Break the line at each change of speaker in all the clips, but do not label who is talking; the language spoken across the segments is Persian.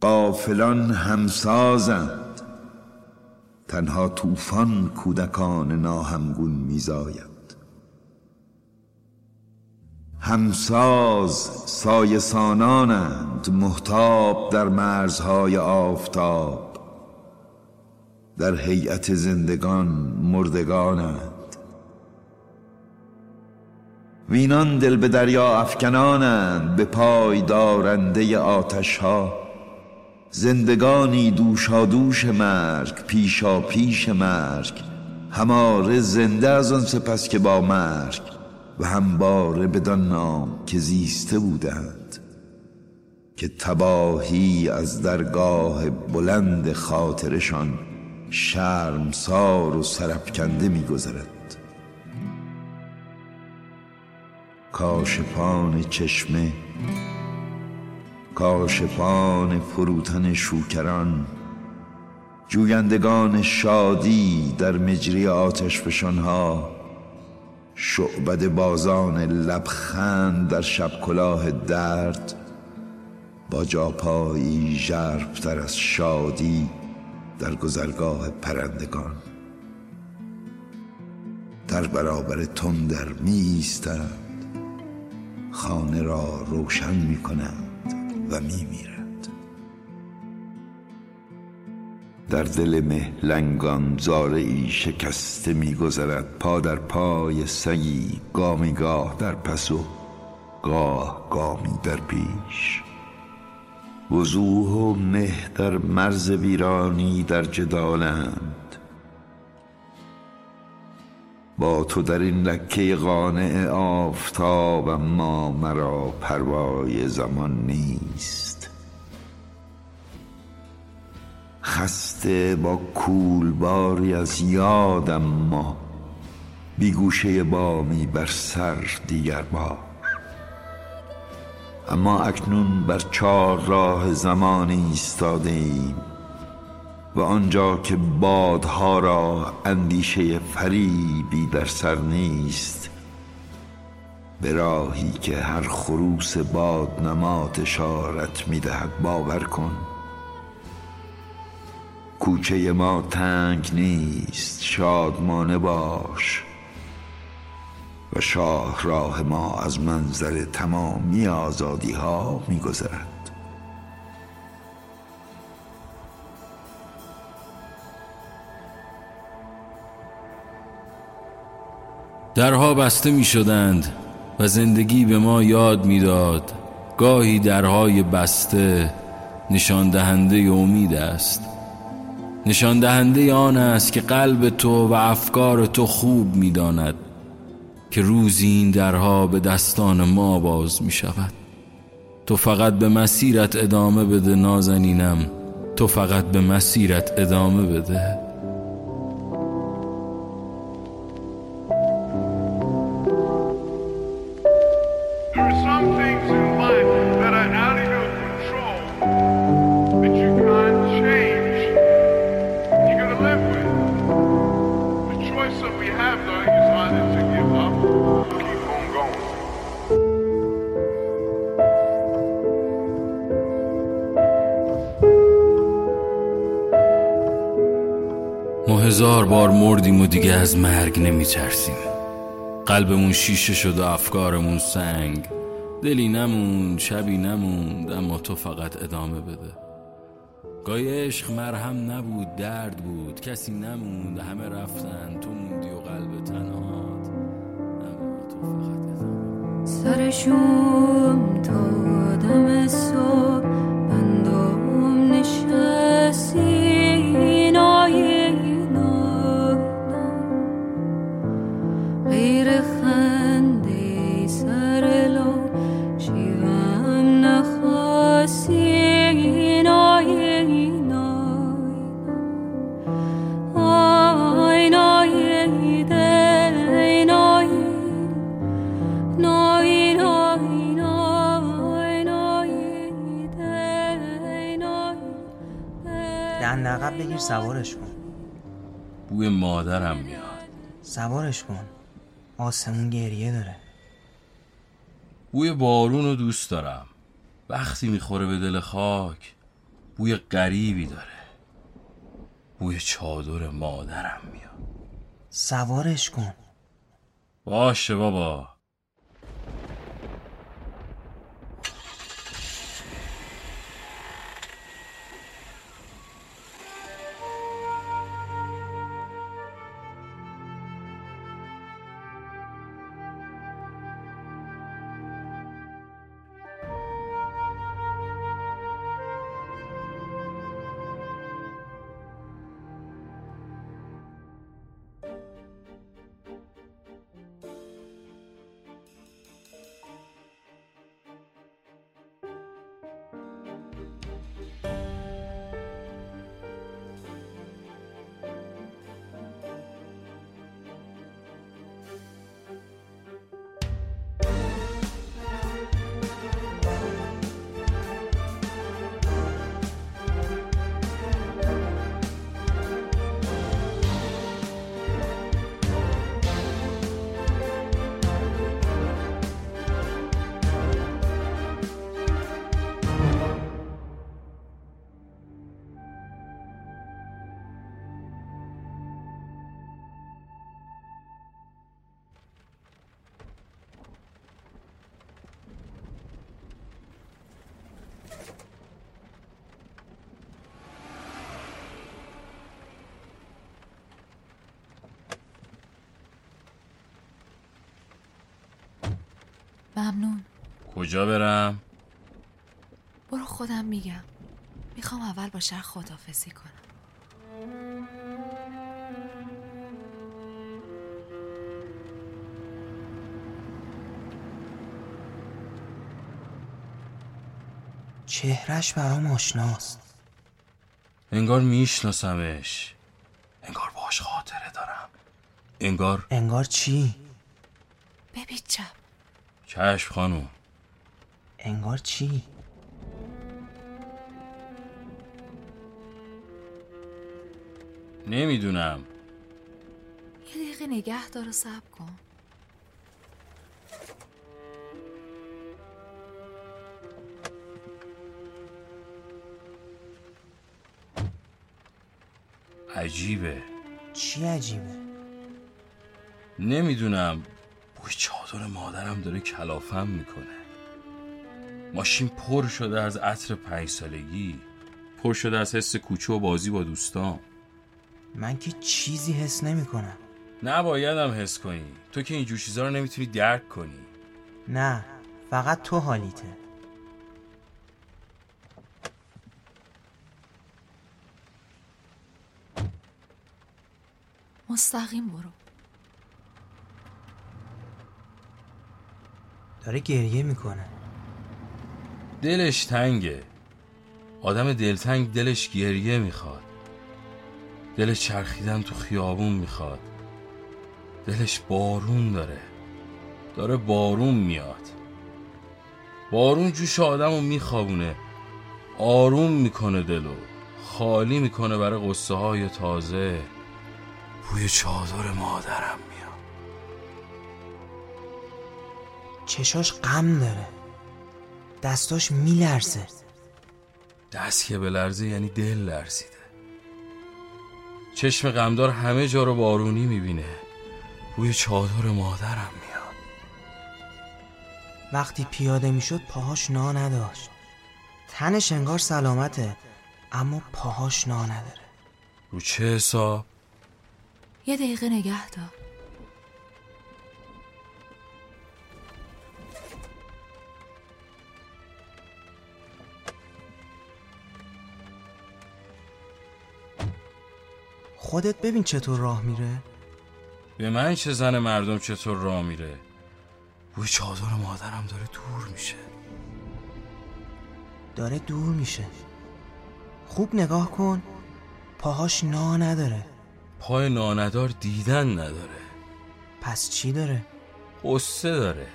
قافلان همسازند. تنها طوفان کودکان ناهمگون میزاید. همساز سایسانانند محتاب در مرزهای آفتاب. در هیئت زندگان مردگانند. وینان دل به دریا افکنانند به پای دارنده آتش ها زندگانی دوشادوش مرگ پیشا پیش مرگ. هماره زنده از آن سپس که با مرگ. و همباره بدان نام که زیسته بودند. که تباهی از درگاه بلند خاطرشان شرمسار و سرپکنده میگذرد. کاشفان چشمه کاشفان فروتن شوکران جویندگان شادی در مجری آتش فشانها شعبد بازان لبخند در شب کلاه درد با جاپایی ژرفتر از شادی در گذرگاه پرندگان. در برابر تندر می خانه را روشن می کنند و می میرد در دل مه لنگان زاره ای شکسته می گذرد پا در پای سگی گامی گاه در پس و گاه گامی در پیش. وضوح و مه در مرز ویرانی در جدالند. با تو در این لکه قانع آفتاب اما مرا پروای زمان نیست. خسته با کولباری از یادم ما بیگوشه بامی بر سر دیگر بار اما اکنون بر چار راه زمانی ایستاده ایم و آنجا که بادها را اندیشه فریبی در سر نیست به راهی که هر خروس باد نمات اشارت می‌دهد باور کن. کوچه ما تنگ نیست شادمانه باش و شاه راه ما از منظر تمامی آزادی ها میگذرد.
درها بسته می شدند و زندگی به ما یاد می‌داد. گاهی درهای بسته نشان دهنده امید است. نشان دهنده آن است که قلب تو و افکار تو خوب می‌داند که روزی این درها به دستان ما باز می شود تو فقط به مسیرت ادامه بده نازنینم. تو فقط به مسیرت ادامه بده. هزار بار مردیم و دیگه از مرگ نمیترسیم. قلبمون شیشه شد و افکارمون سنگ. دلی نموند شبی نموند اما تو فقط ادامه بده. گای عشق مرهم نبود درد بود. کسی نموند همه رفتن. تو موندی و قلب تنهات اما تو فقط ادامه
سرشون تا دم صبح.
سوارش کن.
بوی مادرم میاد.
سوارش کن. آسمون گریه داره.
بوی بارون رو دوست دارم. وقتی می‌خوره به دل خاک بوی غریبی داره. بوی چادر مادرم میاد.
سوارش کن.
باشه بابا.
ممنون.
کجا برم؟
برو خودم میگم. می‌خوام اول با شهر خدافزی کنم.
چهرش برام آشناست.
انگار میشناسمش. انگار باش خاطره دارم. انگار
انگار چی؟
ببین چپ.
چشم خانوم
انگار چی؟
نمی‌دونم.
یه دقیقه نگه دار و صبر کن.
عجیبه.
چی عجیبه؟
نمی‌دونم. چادر مادرم داره کلافم می‌کنه. ماشین پر شده از عطر پنج سالگی پر شده از حس کوچه و بازی با دوستان.
من که چیزی حس نمی کنم
نبایدم حس کنی. تو که اینجور چیزا رو نمی‌تونی درک کنی.
نه فقط تو حالیته.
مستقیم برو.
داره گریه می‌کنه.
دلش تنگه. آدم دلتنگ دلش گریه می‌خواد. دلش چرخیدن تو خیابون می‌خواد. دلش بارون داره. داره بارون میاد. بارون جوش آدم میخوابونه. آروم می‌کنه دلو. خالی می‌کنه برای قصه های تازه. بوی چادر مادرم.
چشاش غم داره. دستاش میلرزه.
دست که به لرزه یعنی دل لرزیده. چشم غمدار همه جا رو بارونی می‌بینه. بوی چادر مادرم میاد.
وقتی پیاده می‌شد پاهاش نا نداشت. تنش انگار سلامته اما پاهاش نا نداره.
رو چه حساب؟
یه دقیقه نگه دار.
خودت ببین چطور راه میره.
به من چه زن مردم چطور راه میره؟ بوی چادر مادرم داره دور میشه.
داره دور میشه. خوب نگاه کن. پاهاش نا نداره.
پای ناندار دیدن نداره.
پس چی داره؟
قصه داره.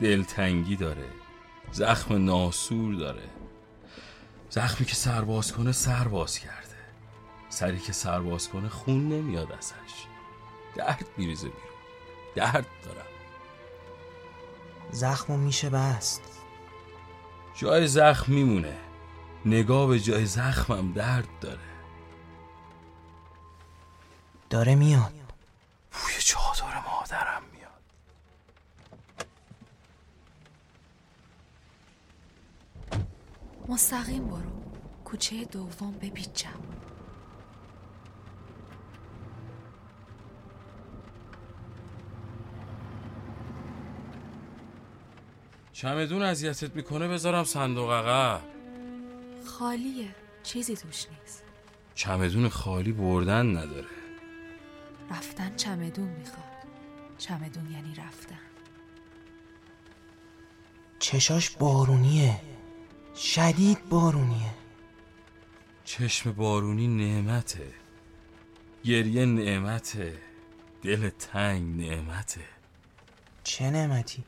دلتنگی داره. زخم ناسور داره. زخمی که سرباز کنه سرباز کرده. سری که سرباز کنه خون نمیاد ازش. درد میریزه بیرون. درد دارم.
زخمو میشه بست.
جای زخم میمونه. نگاه به جای زخمم درد داره.
داره میاد.
بوی چادر مادرم میاد.
مستقیم برو. کوچه دوم بپیچم.
چمدون اذیتت می‌کنه بذارم صندوق عقب
خالیه. چیزی توش نیست.
چمدون خالی بردن نداره.
رفتن چمدون می‌خواد. چمدون یعنی رفتن.
چشاش بارونیه. شدید بارونیه.
چشم بارونی نعمته. گریه نعمته. دل تنگ نعمته.
چه نعمتی؟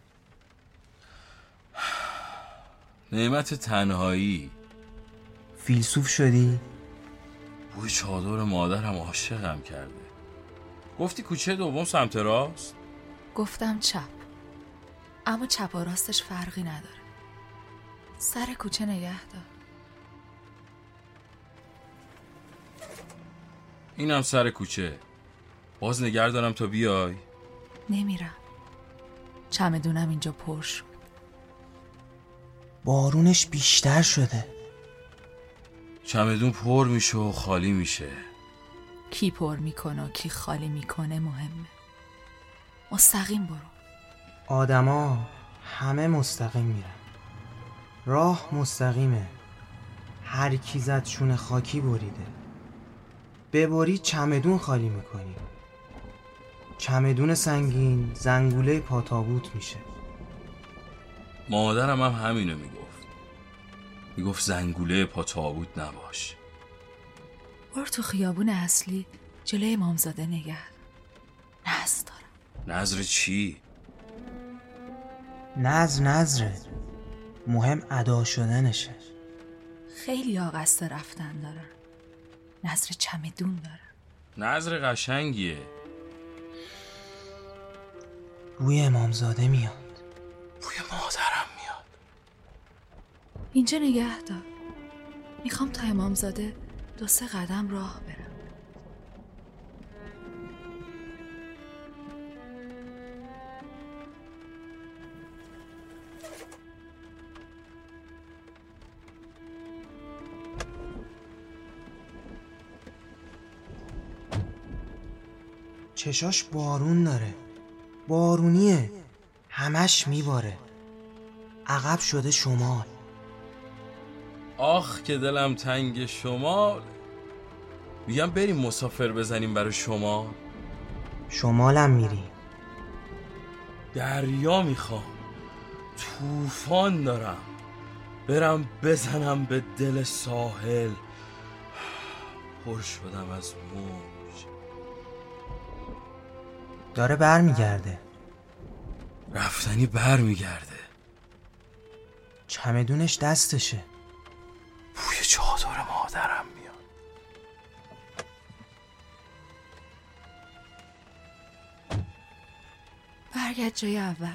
نعمت تنهایی.
فیلسوف شدی؟
بوی چادر مادرم عاشقم کرده. گفتی کوچه دوم سمت راست؟
گفتم چپ. اما چپ و راستش فرقی نداره. سر کوچه نگه دار.
اینم سر کوچه. باز نگر دارم تا بیای.
نمیرم. چمدونم اینجا پر شد.
بارونش بیشتر شده.
چمدون پر میشه و خالی میشه.
کی پر می‌کنه و کی خالی می‌کنه مهمه مستقیم برو.
آدما همه مستقیم میرن. راه مستقیمه. هر کی زد شونه خاکی بریده. ببری چمدون خالی می‌کنی. چمدون سنگین زنگوله پاتابوت میشه.
مادرم هم همینو می‌گفت. می‌گفت زنگوله پا تابوت نباش.
برو تو خیابون اصلی جلوی امامزاده نگه. نز دارم.
نظر چی؟
نظر نظره مهم ادا شدنشه
خیلی قصد رفتن دارن. نظر چمدون دارن.
نظر قشنگیه.
بوی امامزاده میاد.
اینجا نگه دار. می‌خوام تا امامزاده دو سه قدم راه برم.
چشاش بارون داره. بارونیه. همش میباره. عقب شده شمال.
آخ که دلم تنگ شمال میگم بریم مسافر بزنیم برای شما.
شمالم میری.
دریا می‌خوام. طوفان دارم. برم بزنم به دل ساحل. پر شدم از موج.
داره برمیگرده.
رفتنی بر میگرده
چمدونش دستشه.
برگرد جای اول.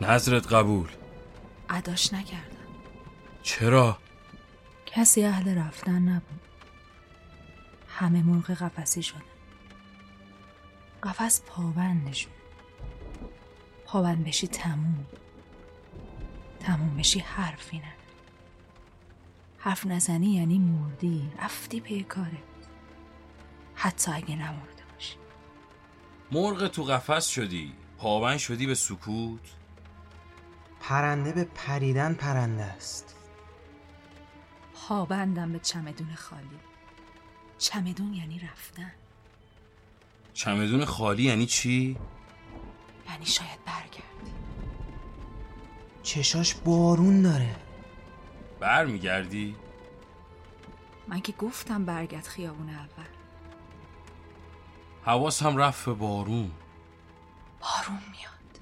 نظرت قبول؟
عداش نکردم.
چرا؟
کسی اهل رفتن نبود. همه مرغ قفسی شدن. قفس پابندشون پابند بشی تموم. تموم بشی حرفی نداره حرف نزنی یعنی مردی. رفتی پی کاره. حتی اگه نمرده باشی.
مرغ تو قفس شدی. پابند شدی به سکوت.
پرنده به پریدن پرنده است.
پابندم به چمدون خالی. چمدون یعنی رفتن.
چمدون خالی یعنی چی؟
یعنی شاید برگردی.
چشاش بارون داره.
بر میگردی؟
من که گفتم برگرد خیابون اول.
حواسم رفت به بارون.
بارون میاد.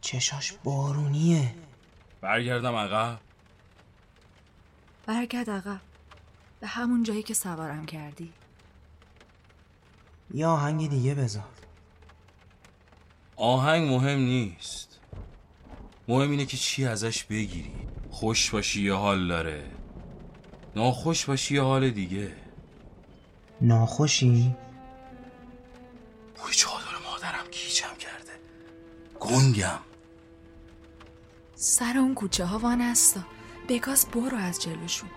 چشاش بارونیه.
برگردم عقب.
برگرد عقب. به همون جایی که سوارم کردی.
یه آهنگ دیگه بذار.
آهنگ مهم نیست. مهم اینه که چی ازش بگیری. خوش باشی یه حال داره. ناخوش باشی یه حال دیگه.
ناخوشی؟
بوی چادر مادرم گیجم کرده. گنگم.
سر اون کوچه ها وان هستا بگاز برو از جلوشون.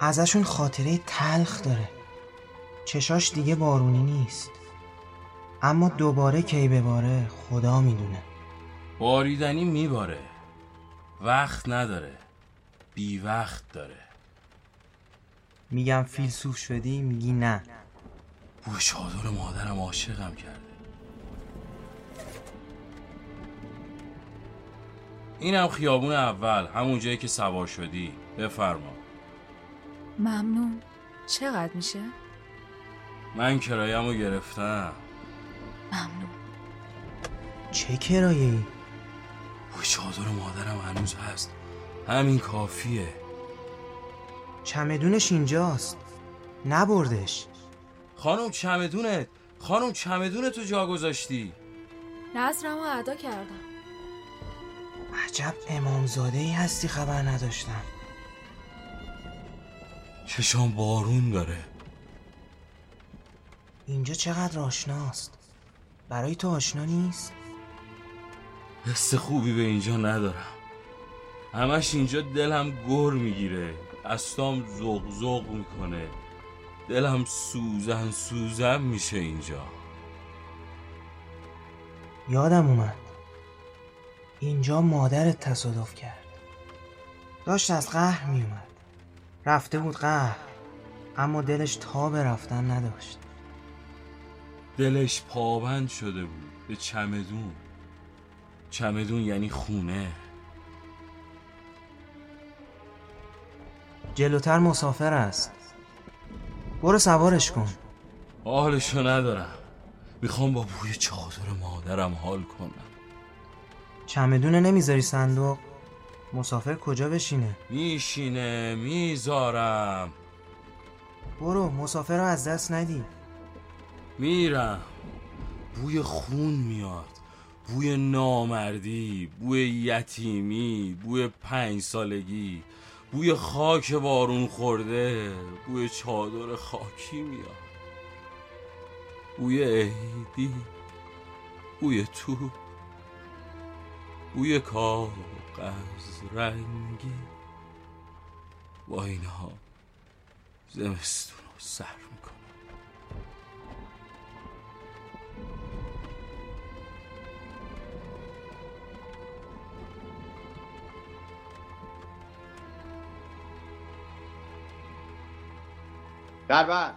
ازشون خاطره تلخ داره. چشاش دیگه بارونی نیست. اما دوباره کی بباره خدا می‌دونه.
باریدنی میباره. وقت نداره. بی وقت داره.
میگم فیلسوف شدی میگی نه.
بوی چادر مادرم عاشقم کرده. اینم خیابون اول همون جایی که سوار شدی. بفرما.
ممنون. چقدر میشه؟
من کرایمو گرفتم.
ممنون.
چه کرایه ای؟
چادر مادرم هنوز هست. همین کافیه.
چمدونش اینجاست. نبردش.
خانم چمدونت. خانم چمدونت تو جا گذاشتی.
نظرم رو ادا کردم.
عجب امامزاده ای هستی خبر نداشتم.
چشام بارون داره.
اینجا چقدر آشناست؟ برای تو آشنا نیست؟
حس خوبی به اینجا ندارم. همش اینجا دلم گر می‌گیره. دستام زغ زغ می‌کنه. دلم سوزن سوزن میشه اینجا.
یادم اومد. اینجا مادرت تصادف کرد. داشت از قهر میومد رفته بود قهر اما دلش تا به رفتن نداشت.
دلش پابند شده بود به چمدون. چمدون یعنی خونه.
جلوتر مسافر است. برو سوارش کن.
حالشو ندارم. می‌خوام با بوی چادر مادرم حال کنم.
چمدونه نمی‌ذاری صندوق؟ مسافر کجا بشینه؟
میشینه می‌ذارم.
برو مسافر رو از دست ندی.
میرم. بوی خون میاد. بوی نامردی بوی یتیمی بوی پنج سالگی بوی خاک بارون خورده بوی چادر خاکی میاد. بوی عیدی بوی تو بوی کاغذ رنگی. با اینها زمستون رو سر.
ဒါတော့